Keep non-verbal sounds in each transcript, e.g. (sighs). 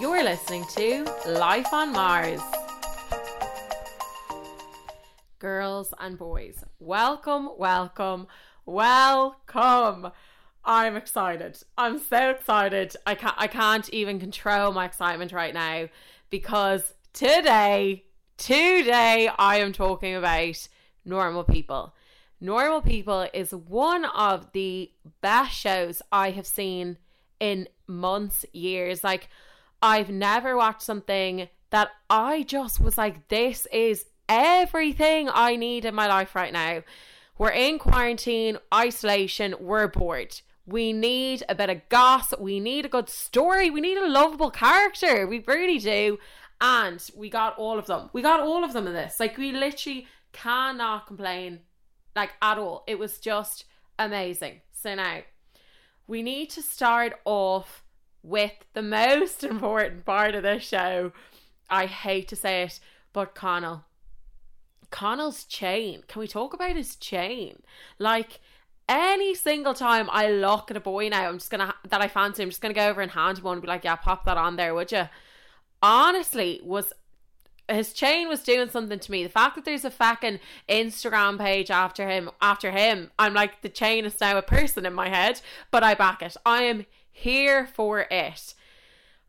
You're listening to Life on Mars. Girls and boys, welcome, welcome, welcome. I'm excited. I'm so excited. I can't I can't even control my excitement right now because today, today I am talking about normal people. Normal People is one of the best shows I have seen in months, years. Like I've never watched something that I just was like, this is everything I need in my life right now. We're in quarantine, isolation, we're bored. We need a bit of goss. We need a good story. We need a lovable character. We really do. And we got all of them. We got all of them in this. Like, we literally cannot complain, like, at all. It was just amazing. So now, we need to start off with the most (laughs) important part of this show. I hate to say it, but Connell. Connell's chain. Can we talk about his chain? Like any single time I look at a boy now, I'm just gonna that I fancy, I'm just gonna go over and hand him one and be like, "Yeah, pop that on there, would you?" Honestly, was his chain was doing something to me. The fact that there's a fucking Instagram page after him, after him, I'm like, the chain is now a person in my head, but I back it. I am here for it.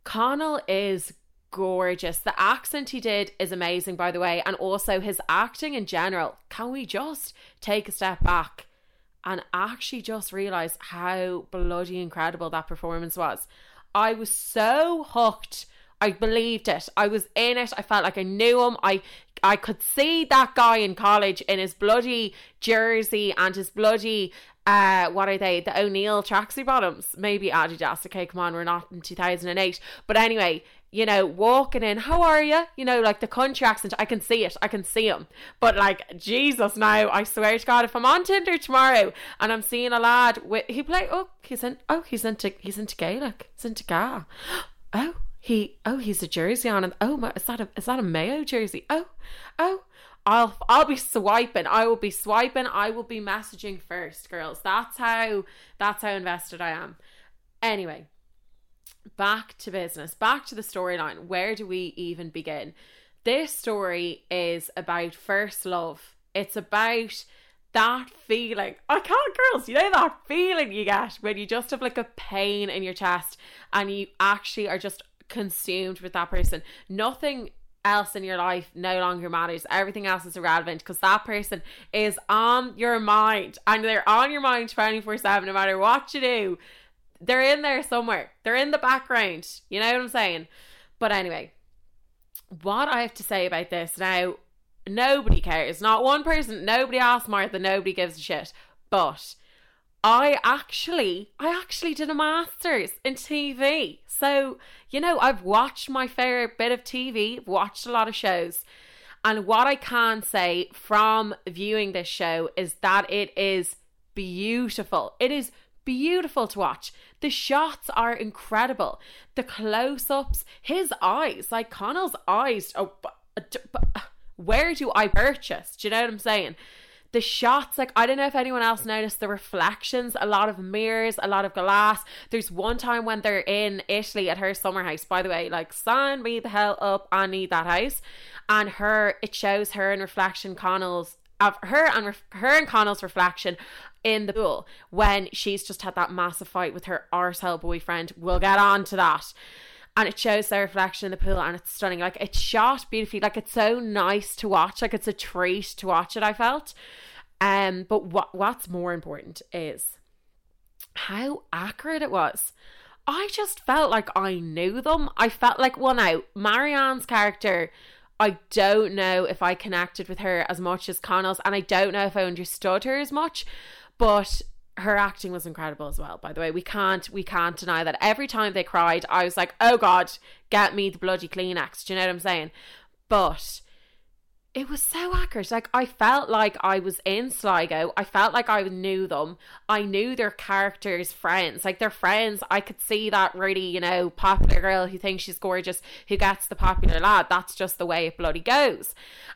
Connell is gorgeous. The accent he did is amazing, by the way, and also his acting in general. Can we just take a step back and actually just realize how bloody incredible that performance was? I was so hooked. I believed it. I was in it. I felt like I knew him. I I could see that guy in college in his bloody jersey and his bloody uh what are they? The O'Neill tracksuit bottoms. Maybe Adidas okay come on we're not in 2008 but anyway you know walking in how are you you know like the country accent I can see it. I can see him but like Jesus now I swear to God if I'm on Tinder tomorrow and I'm seeing a lad with he play oh he's in oh he's into he's into Gaelic he's into Ga oh he oh he's a jersey on and oh my, is that a is that a Mayo jersey? Oh oh I'll I'll be swiping. I will be swiping. I will be messaging first, girls. That's how that's how invested I am. Anyway, back to business. Back to the storyline. Where do we even begin? This story is about first love. It's about that feeling. I can't, girls. You know that feeling you get when you just have like a pain in your chest and you actually are just consumed with that person. Nothing else in your life no longer matters. Everything else is irrelevant because that person is on your mind and they're on your mind 24 7 no matter what you do. They're in there somewhere, they're in the background. You know what I'm saying? But anyway, what I have to say about this now, nobody cares. Not one person, nobody asks Martha, nobody gives a shit. But I actually, I actually did a master's in TV. So, you know, I've watched my fair bit of TV, watched a lot of shows. And what I can say from viewing this show is that it is beautiful. It is beautiful to watch. The shots are incredible. The close ups, his eyes, like Connell's eyes. Oh, where do I purchase? Do you know what I'm saying? The shots like i don't know if anyone else noticed the reflections a lot of mirrors a lot of glass. There's one time when they're in italy at her summer house by the way like sign me the hell up i need that house. And her it shows her in reflection connell's of her and her and connell's reflection in the pool when she's just had that massive fight with her arsehole boyfriend. We'll get on to that and it shows their reflection in the pool and it's stunning. Like it's shot beautifully. Like it's so nice to watch. Like it's a treat to watch it i felt. Um but what what's more important is how accurate it was. I just felt like i knew them. I felt like well now marianne's character I don't know if I connected with her as much as Connell's, and I don't know if I understood her as much, but her acting was incredible as well by the way. We can't we can't deny that. Every time they cried i was like oh god get me the bloody kleenex. Do you know what i'm saying? But it was so accurate. Like i felt like i was in sligo. I felt like i knew them. I knew their characters friends. Like their friends i could see that really you know popular girl who thinks she's gorgeous who gets the popular lad. That's just the way it bloody goes.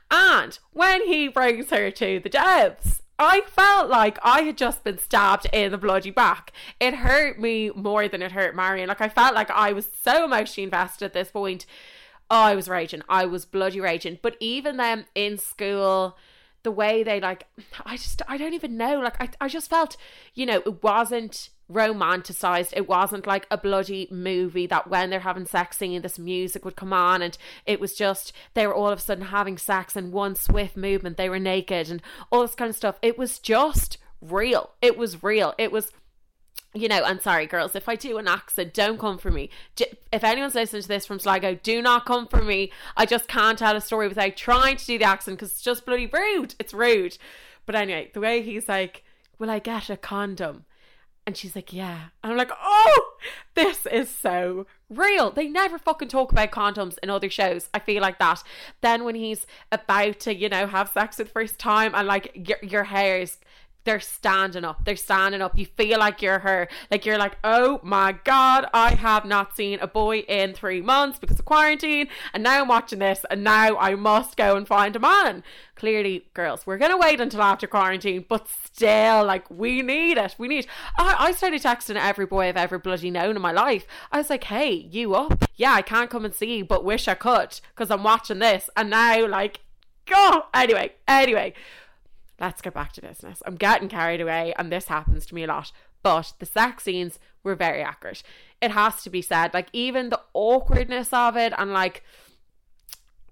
And when he brings her to the debs I felt like I had just been stabbed in the bloody back. It hurt me more than it hurt Marianne. Like I felt like I was so emotionally invested at this point. Oh, I was raging. I was bloody raging. But even then in school, the way they like I just I don't even know. Like I I just felt, you know, it wasn't romanticized. It wasn't like a bloody movie that when they're having sex scene, this music would come on and it was just they were all of a sudden having sex in one swift movement. They were naked and all this kind of stuff. It was just real. It was real. It was you know, and sorry, girls, if I do an accent, don't come for me. If anyone's listening to this from Sligo, do not come for me. I just can't tell a story without trying to do the accent because it's just bloody rude. It's rude. But anyway, the way he's like, Will I get a condom? And she's like, yeah. And I'm like, oh, this is so real. They never fucking talk about condoms in other shows. I feel like that. Then when he's about to, you know, have sex for the first time and like your, your hair is they're standing up. They're standing up. You feel like you're her. Like you're like, oh my god, I have not seen a boy in three months because of quarantine, and now I'm watching this, and now I must go and find a man. Clearly, girls, we're gonna wait until after quarantine, but still, like, we need it. We need. I, I started texting every boy I've ever bloody known in my life. I was like, hey, you up? Yeah, I can't come and see you, but wish I could because I'm watching this, and now like, go. (laughs) Anyway, anyway let's get back to business. I'm getting carried away, and this happens to me a lot. But the sex scenes were very accurate. It has to be said. Like, even the awkwardness of it, and like,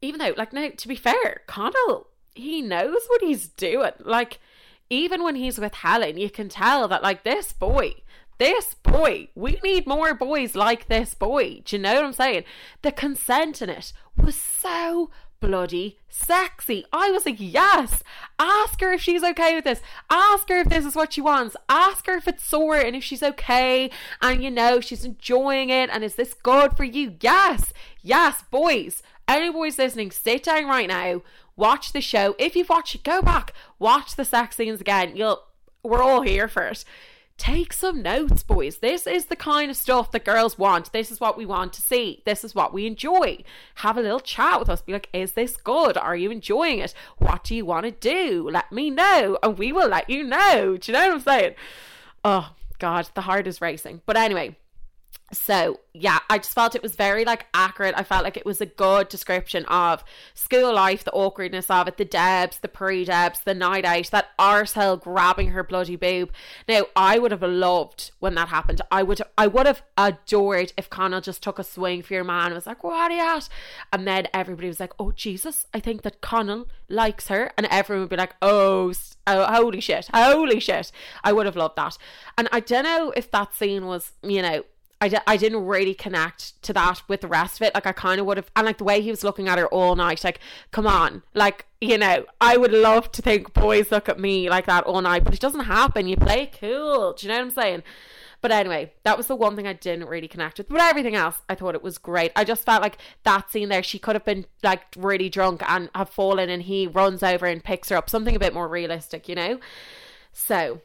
even though, like, now, to be fair, Connell, he knows what he's doing. Like, even when he's with Helen, you can tell that, like, this boy, this boy, we need more boys like this boy. Do you know what I'm saying? The consent in it was so bloody sexy. I was like, yes. Ask her if she's okay with this. Ask her if this is what she wants. Ask her if it's sore and if she's okay and you know she's enjoying it and is this good for you? Yes. Yes, boys. Any boys listening, sit down right now. Watch the show. If you've watched it, go back. Watch the sex scenes again. You'll we're all here for it. Take some notes, boys. This is the kind of stuff that girls want. This is what we want to see. This is what we enjoy. Have a little chat with us. Be like, is this good? Are you enjoying it? What do you want to do? Let me know, and we will let you know. Do you know what I'm saying? Oh, God, the heart is racing. But anyway, so yeah i just felt it was very like accurate. I felt like it was a good description of school life the awkwardness of it the debs the pre-debs the night out that arsehole grabbing her bloody boob. Now i would have loved when that happened. I would i would have adored if connell just took a swing for your man and was like what are you at and then everybody was like oh jesus i think that connell likes her. And everyone would be like oh, oh holy shit holy shit. I would have loved that. And i don't know if that scene was you know I, d- I didn't really connect to that with the rest of it. Like, I kind of would have, and like the way he was looking at her all night, like, come on, like, you know, I would love to think boys look at me like that all night, but it doesn't happen. You play cool. Do you know what I'm saying? But anyway, that was the one thing I didn't really connect with. But everything else, I thought it was great. I just felt like that scene there, she could have been like really drunk and have fallen, and he runs over and picks her up. Something a bit more realistic, you know? So,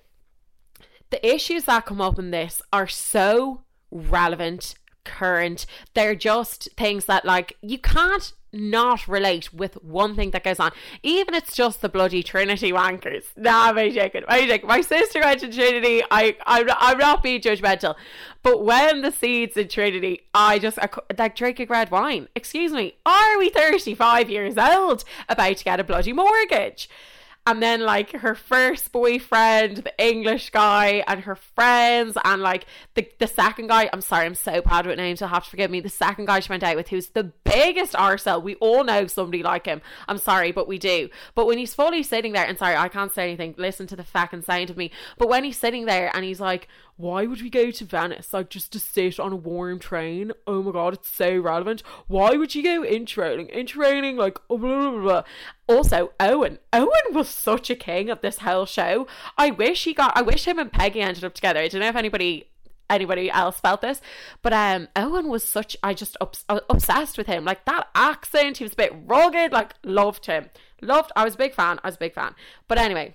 the issues that come up in this are so relevant, current. They're just things that like you can't not relate with one thing that goes on. Even it's just the bloody Trinity wankers. Nah, I'm joking. I'm joking. My sister went to Trinity. I, I'm, I'm not being judgmental. But when the seeds in Trinity, I just, I, like drinking red wine. Excuse me. Are we 35 years old about to get a bloody mortgage? And then like her first boyfriend, the English guy, and her friends, and like the the second guy. I'm sorry, I'm so bad with names. You'll have to forgive me. The second guy she went out with, who's the biggest arsehole. We all know somebody like him. I'm sorry, but we do. But when he's fully sitting there, and sorry, I can't say anything. Listen to the fucking sound of me. But when he's sitting there and he's like, why would we go to Venice? Like just to sit on a warm train? Oh my god, it's so relevant. Why would you go in training? In training, like oh, blah, blah, blah. Also, Owen. Owen was such a king of this whole show. I wish he got I wish him and Peggy ended up together. I don't know if anybody anybody else felt this but um Owen was such I just obs- uh, obsessed with him like that accent he was a bit rugged like loved him loved I was a big fan I was a big fan but anyway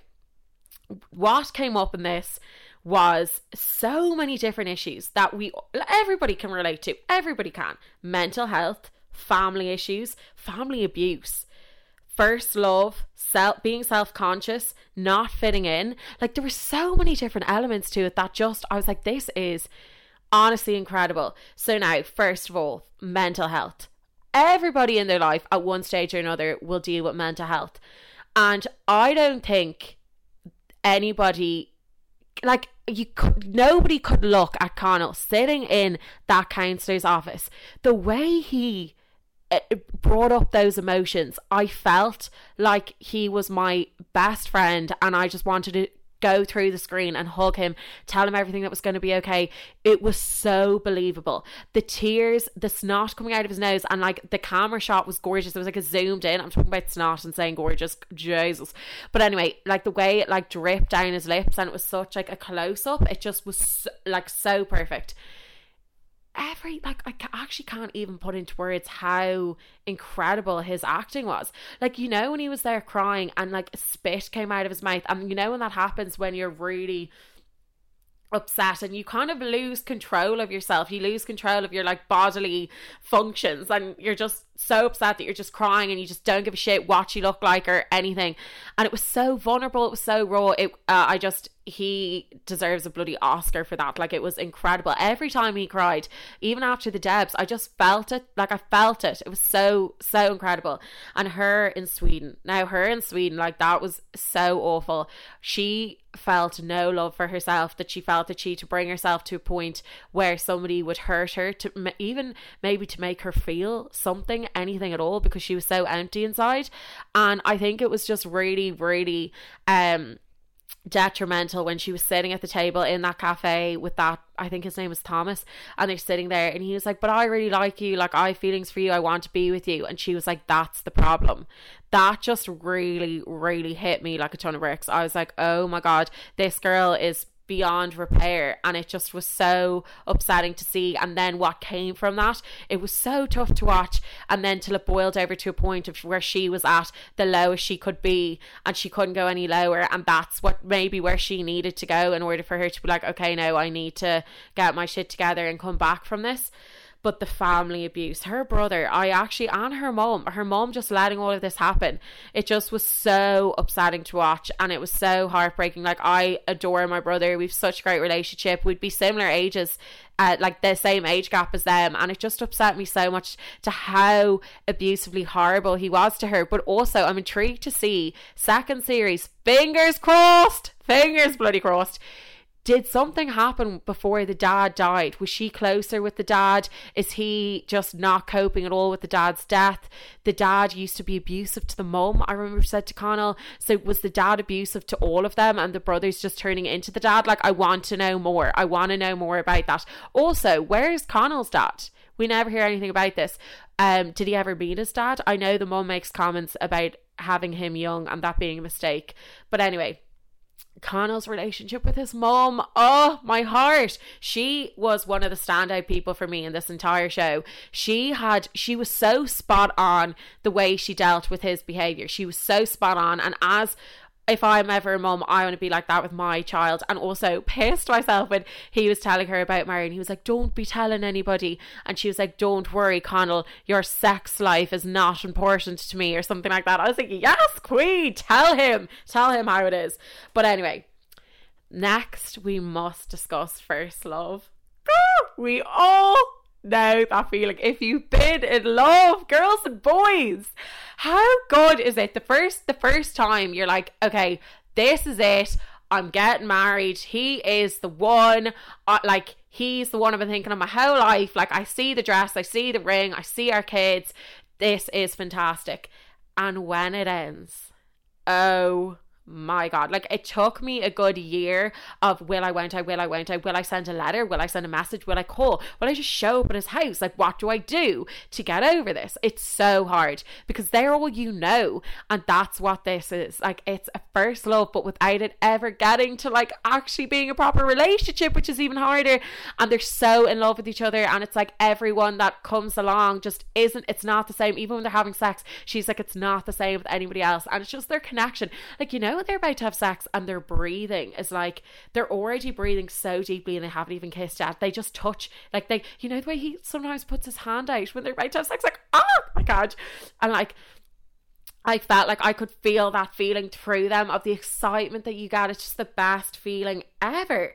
what came up in this was so many different issues that we everybody can relate to. Everybody can. Mental health, family issues, family abuse, first love, self being self-conscious, not fitting in. Like there were so many different elements to it that just I was like this is honestly incredible. So now, first of all, mental health. Everybody in their life at one stage or another will deal with mental health. And I don't think anybody like you could, nobody could look at Connell sitting in that counselor's office the way he eh, brought up those emotions i felt like he was my best friend and i just wanted to go through the screen and hug him, tell him everything that was going to be okay. It was so believable. The tears, the snot coming out of his nose, and like the camera shot was gorgeous. It was like a zoomed in. I'm talking about snot and saying gorgeous, Jesus. But anyway, like the way it like dripped down his lips and it was such like a close up, it just was so, like so perfect every like I actually can't even put into words how incredible his acting was. Like you know when he was there crying and like spit came out of his mouth, and you know when that happens when you're really upset and you kind of lose control of yourself you lose control of your like bodily functions and you're just so upset that you're just crying and you just don't give a shit what you look like or anything and it was so vulnerable it was so raw it uh, i just he deserves a bloody Oscar for that. Like it was incredible. Every time he cried, even after the Debs, I just felt it. Like I felt it. It was so, so incredible. And her in Sweden. Now her in Sweden, like that was so awful. She felt no love for herself that she felt that she to bring herself to a point where somebody would hurt her to even maybe to make her feel something anything at all because she was so empty inside. And i think it was just really really um detrimental when she was sitting at the table in that cafe with that I think his name was Thomas and they're sitting there and he was like but I really like you. Like I have feelings for you. I want to be with you. And she was like that's the problem. That just really really hit me like a ton of bricks. I was like oh my god this girl is beyond repair and it just was so upsetting to see. And then what came from that it was so tough to watch and then till it boiled over to a point of where she was at the lowest she could be and she couldn't go any lower and that's what maybe where she needed to go in order for her to be like okay now I need to get my shit together and come back from this but the family abuse, her brother, I actually, and her mom, her mom just letting all of this happen. It just was so upsetting to watch and it was so heartbreaking. Like, I adore my brother. We've such a great relationship. We'd be similar ages. Uh, like the same age gap as them, and it just upset me so much to how abusively horrible he was to her. But also, I'm intrigued to see second series. Fingers crossed, fingers bloody crossed did something happen before the dad died? Was she closer with the dad? Is he just not coping at all with the dad's death? The dad used to be abusive to the mum, I remember said to Connell. So was the dad abusive to all of them and the brothers just turning into the dad? Like, I want to know more. I want to know more about that. Also, where is Connell's dad? We never hear anything about this. Um, did he ever meet his dad? I know the mum makes comments about having him young and that being a mistake. But anyway, Connell's relationship with his mom. Oh, my heart. She was one of the standout people for me in this entire show. She had, she was so spot on the way she dealt with his behavior. She was so spot on. And as if I'm ever a mum, I want to be like that with my child. And also pissed myself when he was telling her about Marianne. He was like, Don't be telling anybody. And she was like, Don't worry, Connell, your sex life is not important to me, or something like that. I was like, Yes, Queen, tell him, tell him how it is. But anyway, next we must discuss first love. (gasps) We all know that feeling. If you've been in love, girls and boys, how good is it? The first the first time you're like, okay, this is it. I'm getting married. He is the one. Uh, like he's the one I've been thinking of my whole life. Like I see the dress, I see the ring, I see our kids. This is fantastic. And when it ends, oh my god. Like it took me a good year of will i won't i will i won't i will i send a letter? Will i send a message? Will i call? Will i just show up at his house? Like what do i do to get over this? It's so hard because they're all you know and that's what this is. Like it's a first love but without it ever getting to like actually being a proper relationship which is even harder. And they're so in love with each other and it's like everyone that comes along just isn't it's not the same. Even when they're having sex she's like it's not the same with anybody else. And it's just their connection. Like you know they're about to have sex and their breathing is like they're already breathing so deeply and they haven't even kissed yet. They just touch like they you know the way he sometimes puts his hand out when they're about to have sex, like, ah, oh my god. And like I felt like I could feel that feeling through them of the excitement that you get. It's just the best feeling ever.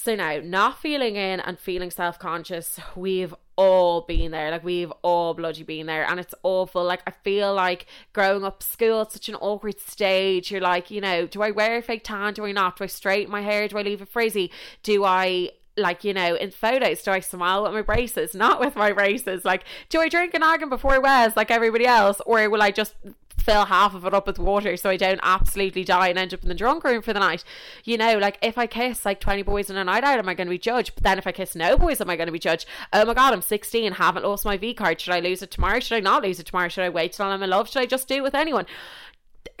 So now, not feeling in and feeling self conscious, we've all been there. Like we've all bloody been there, and it's awful. Like I feel like growing up school, it's such an awkward stage. You're like, you know, do I wear a fake tan? Do I not? Do I straighten my hair? Do I leave it frizzy? Do I like you know in photos do i smile with my braces (laughs) not with my braces like do i drink a naggin before i wears like everybody else or will i just fill half of it up with water so I don't absolutely die and end up in the drunk room for the night. You know, like if I kiss like 20 boys in a night out, am I going to be judged? But then if I kiss no boys, am I going to be judged? Oh my God, I'm 16, haven't lost my V card. Should I lose it tomorrow? Should I not lose it tomorrow? Should I wait till I'm in love? Should I just do it with anyone?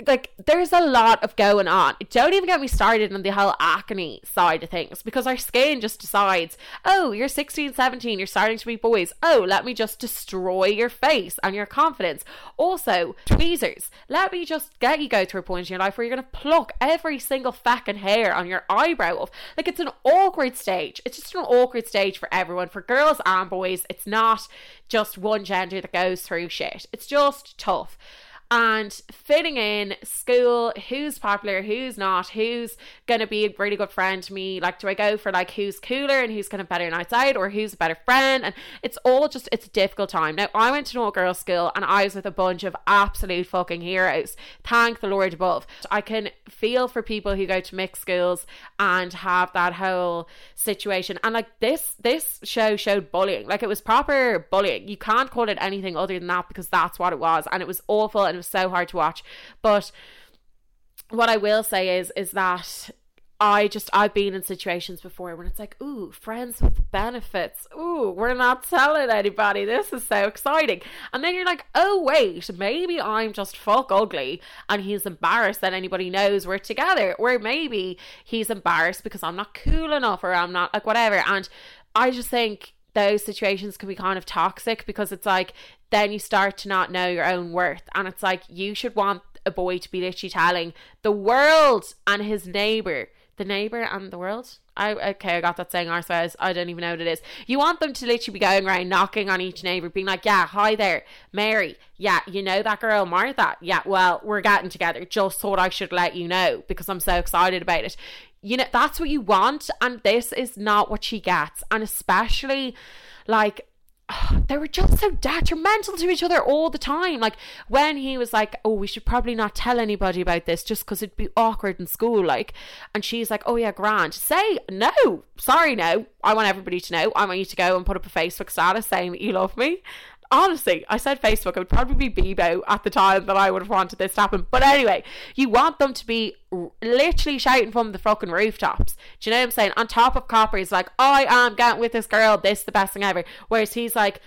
Like there's a lot of going on. Don't even get me started on the whole acne side of things because our skin just decides, oh, you're 16, 17, you're starting to be boys. Oh, let me just destroy your face and your confidence. Also, tweezers. Let me just get you go through a point in your life where you're going to pluck every single fucking hair on your eyebrow off. Like it's an awkward stage. It's just an awkward stage for everyone, for girls and boys. It's not just one gender that goes through shit. It's just tough and fitting in school, who's popular, who's not, who's going to be a really good friend to me. Like, do I go for like who's cooler and who's kind of better nights out or who's a better friend? And it's all just, it's a difficult time. Now, I went to an all girls school and I was with a bunch of absolute fucking heroes. Thank the Lord above. I can feel for people who go to mixed schools and have that whole situation. And like this, this show showed bullying. Like, it was proper bullying. You can't call it anything other than that because that's what it was. And it was awful. And was so hard to watch. But what I will say is is that I just I've been in situations before when it's like, ooh, friends with benefits. Ooh, we're not telling anybody. This is so exciting. And then you're like, oh wait, maybe I'm just fuck ugly and he's embarrassed that anybody knows we're together. Or maybe he's embarrassed because I'm not cool enough or I'm not like whatever. And I just think those situations can be kind of toxic because it's like then you start to not know your own worth. And it's like you should want a boy to be literally telling the world and his neighbor, the neighbor and the world. I okay, I got that saying ourselves. I don't even know what it is. You want them to literally be going around knocking on each neighbor, being like, Yeah, hi there, Mary. Yeah, you know that girl Martha. Yeah, well, we're getting together. Just thought I should let you know because I'm so excited about it. You know, that's what you want, and this is not what she gets. And especially like (sighs) they were just so detrimental to each other all the time. Like when he was like, "Oh, we should probably not tell anybody about this, just because it'd be awkward in school." Like, and she's like, "Oh yeah, Grant, say no, sorry, no. I want everybody to know. I want you to go and put up a Facebook status saying that you love me." Honestly, I said Facebook. It would probably be Bebo at the time that I would have wanted this to happen. But anyway, you want them to be literally shouting from the fucking rooftops. Do you know what I'm saying? On top of Copper, he's like, I am getting with this girl. This is the best thing ever. Whereas he's like,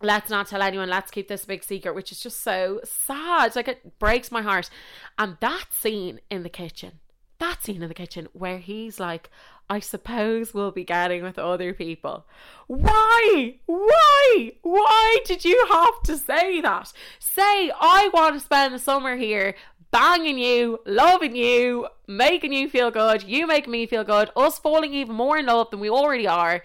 let's not tell anyone. Let's keep this big secret, which is just so sad. Like it breaks my heart. And that scene in the kitchen, that scene in the kitchen where he's like, I suppose we'll be getting with other people. Why? Why? Why did you have to say that? Say, I want to spend the summer here banging you, loving you, making you feel good, you make me feel good, us falling even more in love than we already are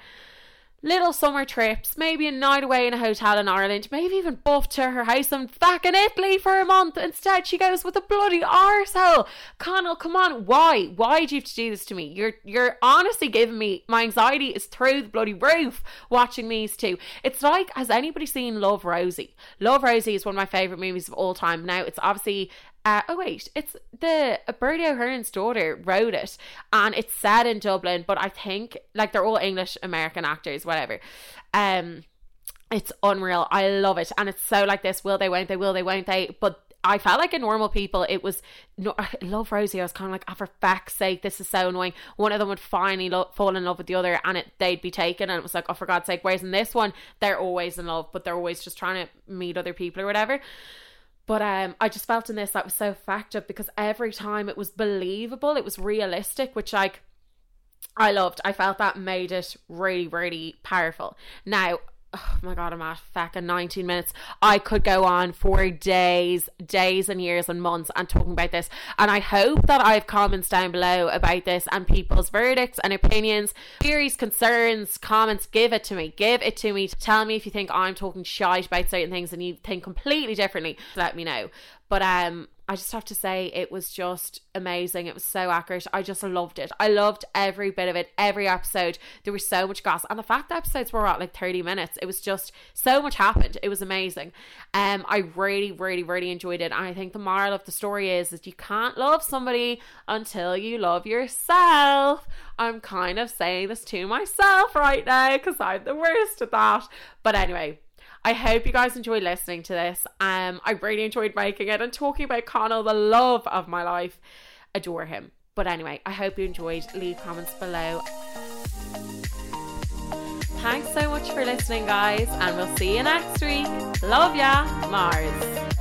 little summer trips, maybe a night away in a hotel in Ireland, maybe even buff to her house and back in Italy for a month. Instead, she goes with a bloody arsehole. Connell, come on, why? Why do you have to do this to me? You're you're honestly giving me my anxiety is through the bloody roof watching these two. It's like has anybody seen Love Rosie? Love Rosie is one of my favourite movies of all time. Now it's obviously uh, oh wait, it's the Bertie Ahern's daughter wrote it, and it's set in Dublin. But I think like they're all English American actors, whatever. Um, it's unreal. I love it, and it's so like this: will they, won't they? Will they, won't they? But I felt like a normal people, it was no, I love Rosie. I was kind of like, oh, for fuck's sake, this is so annoying. One of them would finally lo- fall in love with the other, and it they'd be taken, and it was like, oh, for God's sake. Whereas in this one, they're always in love, but they're always just trying to meet other people or whatever. But um, I just felt in this that was so effective because every time it was believable, it was realistic, which like I loved. I felt that made it really, really powerful. Now, oh my god, I'm at fucking 19 minutes. I could go on for days, days and years and months and talking about this. And I hope that I have comments down below about this and people's verdicts and opinions, theories, concerns, comments. Give it to me. Give it to me. Tell me if you think I'm talking shite about certain things and you think completely differently. Let me know. But um I just have to say it was just amazing. It was so accurate. I just loved it. I loved every bit of it, every episode. There was so much gas. And the fact that episodes were at like 30 minutes, it was just so much happened. It was amazing. Um I really, really, really enjoyed it. And I think the moral of the story is that you can't love somebody until you love yourself. I'm kind of saying this to myself right now because I'm the worst at that. But anyway, I hope you guys enjoyed listening to this. Um, I really enjoyed making it and talking about Connell, the love of my life. Adore him. But anyway, I hope you enjoyed. Leave comments below. Thanks so much for listening, guys, and we'll see you next week. Love ya, Mars.